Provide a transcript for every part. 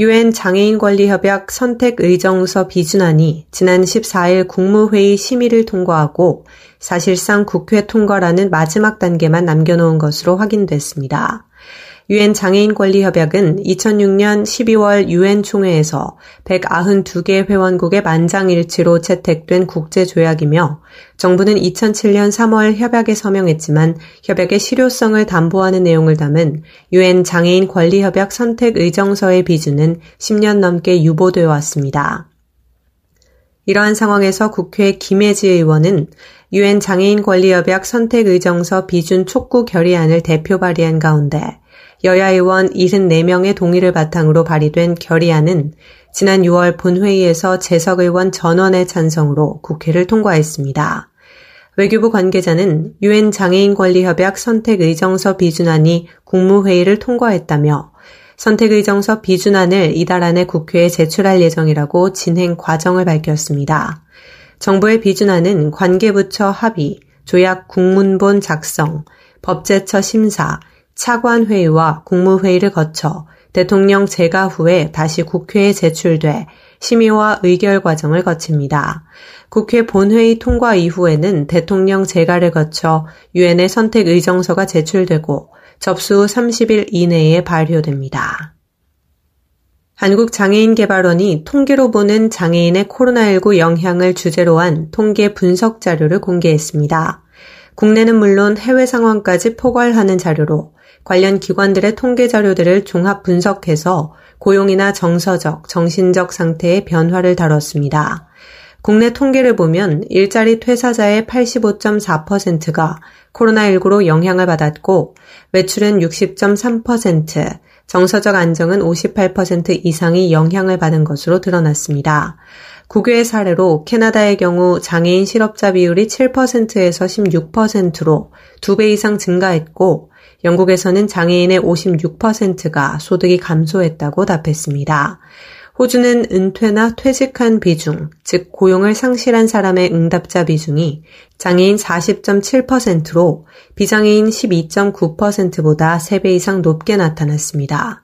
유엔 장애인 권리 협약 선택 의정서 비준안이 지난 14일 국무회의 심의를 통과하고 사실상 국회 통과라는 마지막 단계만 남겨놓은 것으로 확인됐습니다. 유엔 장애인 권리 협약은 2006년 12월 유엔 총회에서 192개 회원국의 만장일치로 채택된 국제 조약이며 정부는 2007년 3월 협약에 서명했지만 협약의 실효성을 담보하는 내용을 담은 유엔 장애인 권리 협약 선택 의정서의 비준은 10년 넘게 유보되어 왔습니다. 이러한 상황에서 국회 김혜지 의원은 유엔 장애인 권리협약 선택 의정서 비준 촉구 결의안을 대표 발의한 가운데 여야 의원 74명의 동의를 바탕으로 발의된 결의안은 지난 6월 본회의에서 재석 의원 전원의 찬성으로 국회를 통과했습니다. 외교부 관계자는 유엔 장애인 권리 협약 선택 의정서 비준안이 국무회의를 통과했다며 선택 의정서 비준안을 이달 안에 국회에 제출할 예정이라고 진행 과정을 밝혔습니다. 정부의 비준안은 관계부처 합의, 조약 국문본 작성, 법제처 심사, 차관회의와 국무회의를 거쳐 대통령 재가 후에 다시 국회에 제출돼 심의와 의결 과정을 거칩니다. 국회 본회의 통과 이후에는 대통령 재가를 거쳐 유엔의 선택 의정서가 제출되고 접수 후 30일 이내에 발효됩니다. 한국장애인개발원이 통계로 보는 장애인의 코로나19 영향을 주제로 한 통계 분석 자료를 공개했습니다. 국내는 물론 해외 상황까지 포괄하는 자료로 관련 기관들의 통계 자료들을 종합 분석해서 고용이나 정서적, 정신적 상태의 변화를 다뤘습니다. 국내 통계를 보면 일자리 퇴사자의 85.4%가 코로나19로 영향을 받았고 매출은 60.3%, 정서적 안정은 58% 이상이 영향을 받은 것으로 드러났습니다. 국외의 사례로 캐나다의 경우 장애인 실업자 비율이 7%에서 16%로 2배 이상 증가했고 영국에서는 장애인의 56%가 소득이 감소했다고 답했습니다. 호주는 은퇴나 퇴직한 비중, 즉 고용을 상실한 사람의 응답자 비중이 장애인 40.7%로 비장애인 12.9%보다 3배 이상 높게 나타났습니다.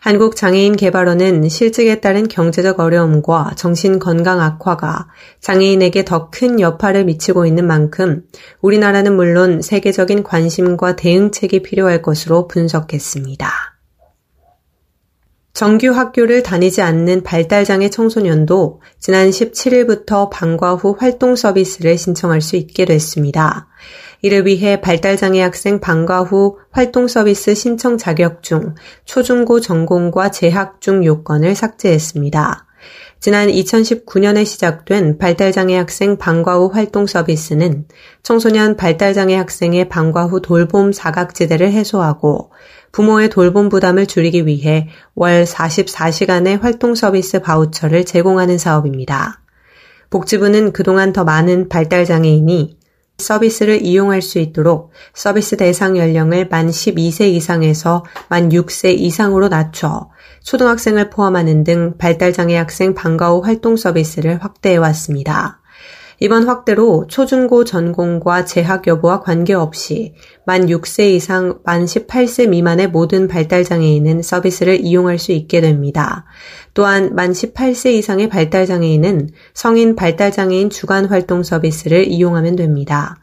한국장애인개발원은 실직에 따른 경제적 어려움과 정신건강 악화가 장애인에게 더 큰 여파를 미치고 있는 만큼 우리나라는 물론 세계적인 관심과 대응책이 필요할 것으로 분석했습니다. 정규 학교를 다니지 않는 발달장애 청소년도 지난 17일부터 방과 후 활동 서비스를 신청할 수 있게 됐습니다. 이를 위해 발달장애 학생 방과 후 활동 서비스 신청 자격 중 초중고 전공과 재학 중 요건을 삭제했습니다. 지난 2019년에 시작된 발달장애 학생 방과 후 활동 서비스는 청소년 발달장애 학생의 방과 후 돌봄 사각지대를 해소하고 부모의 돌봄 부담을 줄이기 위해 월 44시간의 활동 서비스 바우처를 제공하는 사업입니다. 복지부는 그동안 더 많은 발달장애인이 서비스를 이용할 수 있도록 서비스 대상 연령을 만 12세 이상에서 만 6세 이상으로 낮춰 초등학생을 포함하는 등 발달장애 학생 방과 후 활동 서비스를 확대해 왔습니다. 이번 확대로 초중고 전공과 재학 여부와 관계없이 만 6세 이상 만 18세 미만의 모든 발달장애인은 서비스를 이용할 수 있게 됩니다. 또한 만 18세 이상의 발달장애인은 성인 발달장애인 주간 활동 서비스를 이용하면 됩니다.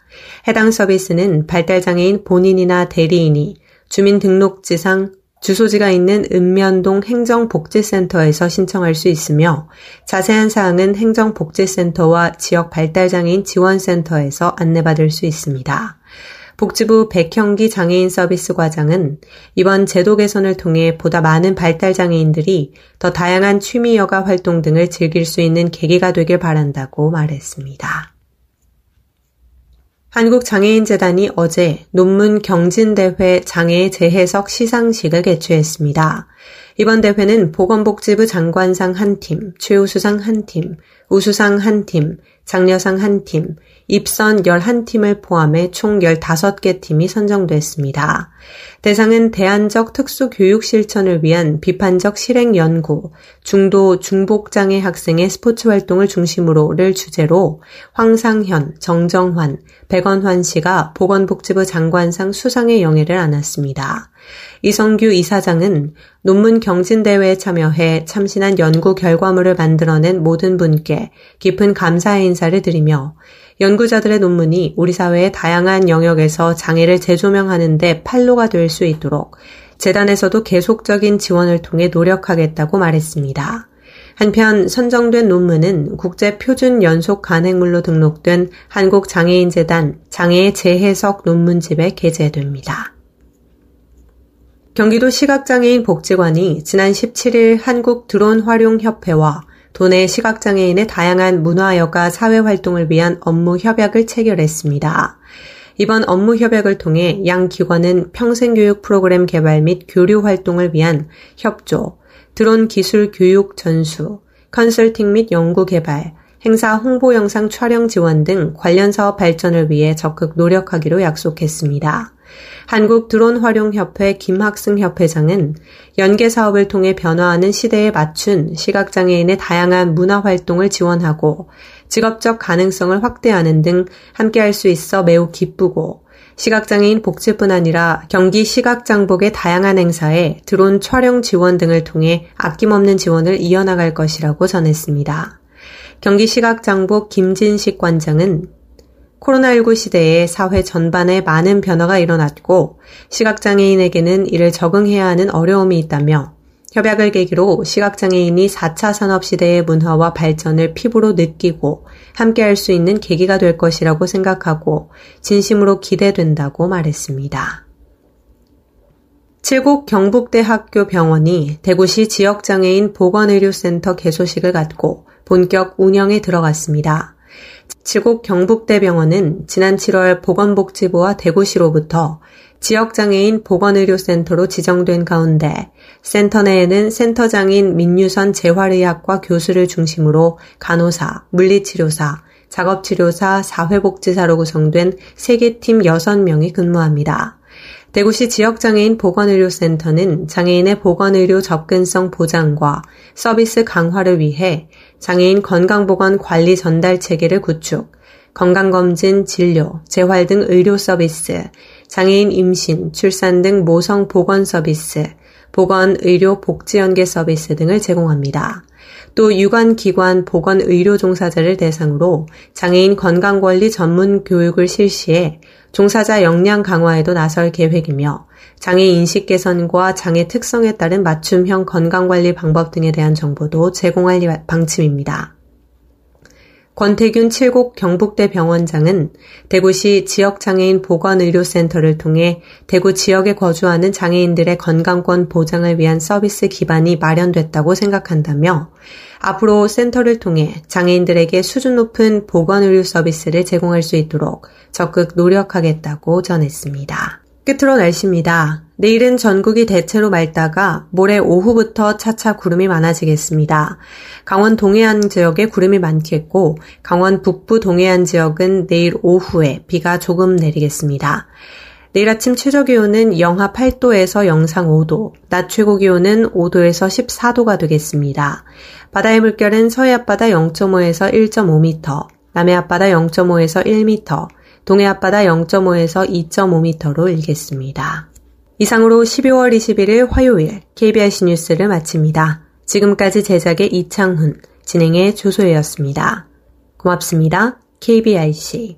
해당 서비스는 발달장애인 본인이나 대리인이 주민등록지상 주소지가 있는 읍면동 행정복지센터에서 신청할 수 있으며 자세한 사항은 행정복지센터와 지역발달장애인 지원센터에서 안내받을 수 있습니다. 복지부 백형기 장애인 서비스 과장은 이번 제도 개선을 통해 보다 많은 발달 장애인들이 더 다양한 취미 여가 활동 등을 즐길 수 있는 계기가 되길 바란다고 말했습니다. 한국장애인재단이 어제 논문 경진대회 장애 재해석 시상식을 개최했습니다. 이번 대회는 보건복지부 장관상 한 팀, 최우수상 한 팀, 우수상 한 팀, 장려상 한 팀, 입선 11팀을 포함해 총 15개 팀이 선정됐습니다. 대상은 대안적 특수교육 실천을 위한 비판적 실행 연구, 중도 중복장애 학생의 스포츠 활동을 중심으로를 주제로 황상현, 정정환, 백원환 씨가 보건복지부 장관상 수상의 영예를 안았습니다. 이성규 이사장은 논문 경진대회에 참여해 참신한 연구 결과물을 만들어낸 모든 분께 깊은 감사의 인사를 드리며 연구자들의 논문이 우리 사회의 다양한 영역에서 장애를 재조명하는데 판로가 될 수 있도록 재단에서도 계속적인 지원을 통해 노력하겠다고 말했습니다. 한편 선정된 논문은 국제 표준 연속 간행물로 등록된 한국 장애인 재단 장애의 재해석 논문집에 게재됩니다. 경기도 시각장애인 복지관이 지난 17일 한국 드론 활용 협회와 도내 시각장애인의 다양한 문화여가 사회활동을 위한 업무 협약을 체결했습니다. 이번 업무 협약을 통해 양 기관은 평생교육 프로그램 개발 및 교류 활동을 위한 협조, 드론 기술 교육 전수, 컨설팅 및 연구 개발, 행사 홍보 영상 촬영 지원 등 관련 사업 발전을 위해 적극 노력하기로 약속했습니다. 한국 드론 활용 협회 김학승 협회장은 연계 사업을 통해 변화하는 시대에 맞춘 시각장애인의 다양한 문화 활동을 지원하고 직업적 가능성을 확대하는 등 함께할 수 있어 매우 기쁘고 시각장애인 복지뿐 아니라 경기 시각장복의 다양한 행사에 드론 촬영 지원 등을 통해 아낌없는 지원을 이어나갈 것이라고 전했습니다. 경기 시각장복 김진식 관장은 코로나19 시대에 사회 전반에 많은 변화가 일어났고 시각장애인에게는 이를 적응해야 하는 어려움이 있다며 협약을 계기로 시각장애인이 4차 산업시대의 문화와 발전을 피부로 느끼고 함께할 수 있는 계기가 될 것이라고 생각하고 진심으로 기대된다고 말했습니다. 칠곡 경북대학교 병원이 대구시 지역장애인 보건의료센터 개소식을 갖고 본격 운영에 들어갔습니다. 칠곡 경북대병원은 지난 7월 보건복지부와 대구시로부터 지역장애인 보건의료센터로 지정된 가운데 센터 내에는 센터장인 민유선 재활의학과 교수를 중심으로 간호사, 물리치료사, 작업치료사, 사회복지사로 구성된 3개 팀 6명이 근무합니다. 대구시 지역장애인 보건의료센터는 장애인의 보건의료 접근성 보장과 서비스 강화를 위해 장애인 건강보건 관리 전달 체계를 구축, 건강검진, 진료, 재활 등 의료 서비스, 장애인 임신, 출산 등 모성 보건 서비스, 보건 의료 복지 연계 서비스 등을 제공합니다. 또 유관기관 보건의료 종사자를 대상으로 장애인 건강관리 전문 교육을 실시해 종사자 역량 강화에도 나설 계획이며 장애 인식 개선과 장애 특성에 따른 맞춤형 건강관리 방법 등에 대한 정보도 제공할 방침입니다. 권태균 칠곡 경북대 병원장은 대구시 지역장애인 보건의료센터를 통해 대구 지역에 거주하는 장애인들의 건강권 보장을 위한 서비스 기반이 마련됐다고 생각한다며 앞으로 센터를 통해 장애인들에게 수준 높은 보건의료 서비스를 제공할 수 있도록 적극 노력하겠다고 전했습니다. 끝으로 날씨입니다. 내일은 전국이 대체로 맑다가 모레 오후부터 차차 구름이 많아지겠습니다. 강원 동해안 지역에 구름이 많겠고 강원 북부 동해안 지역은 내일 오후에 비가 조금 내리겠습니다. 내일 아침 최저 기온은 영하 8도에서 영상 5도, 낮 최고 기온은 5도에서 14도가 되겠습니다. 바다의 물결은 서해 앞바다 0.5에서 1.5m, 남해 앞바다 0.5에서 1m, 동해 앞바다 0.5에서 2.5m로 일겠습니다. 이상으로 12월 21일 화요일 KBIC 뉴스를 마칩니다. 지금까지 제작의 이창훈, 진행의 조소혜였습니다. 고맙습니다. KBIC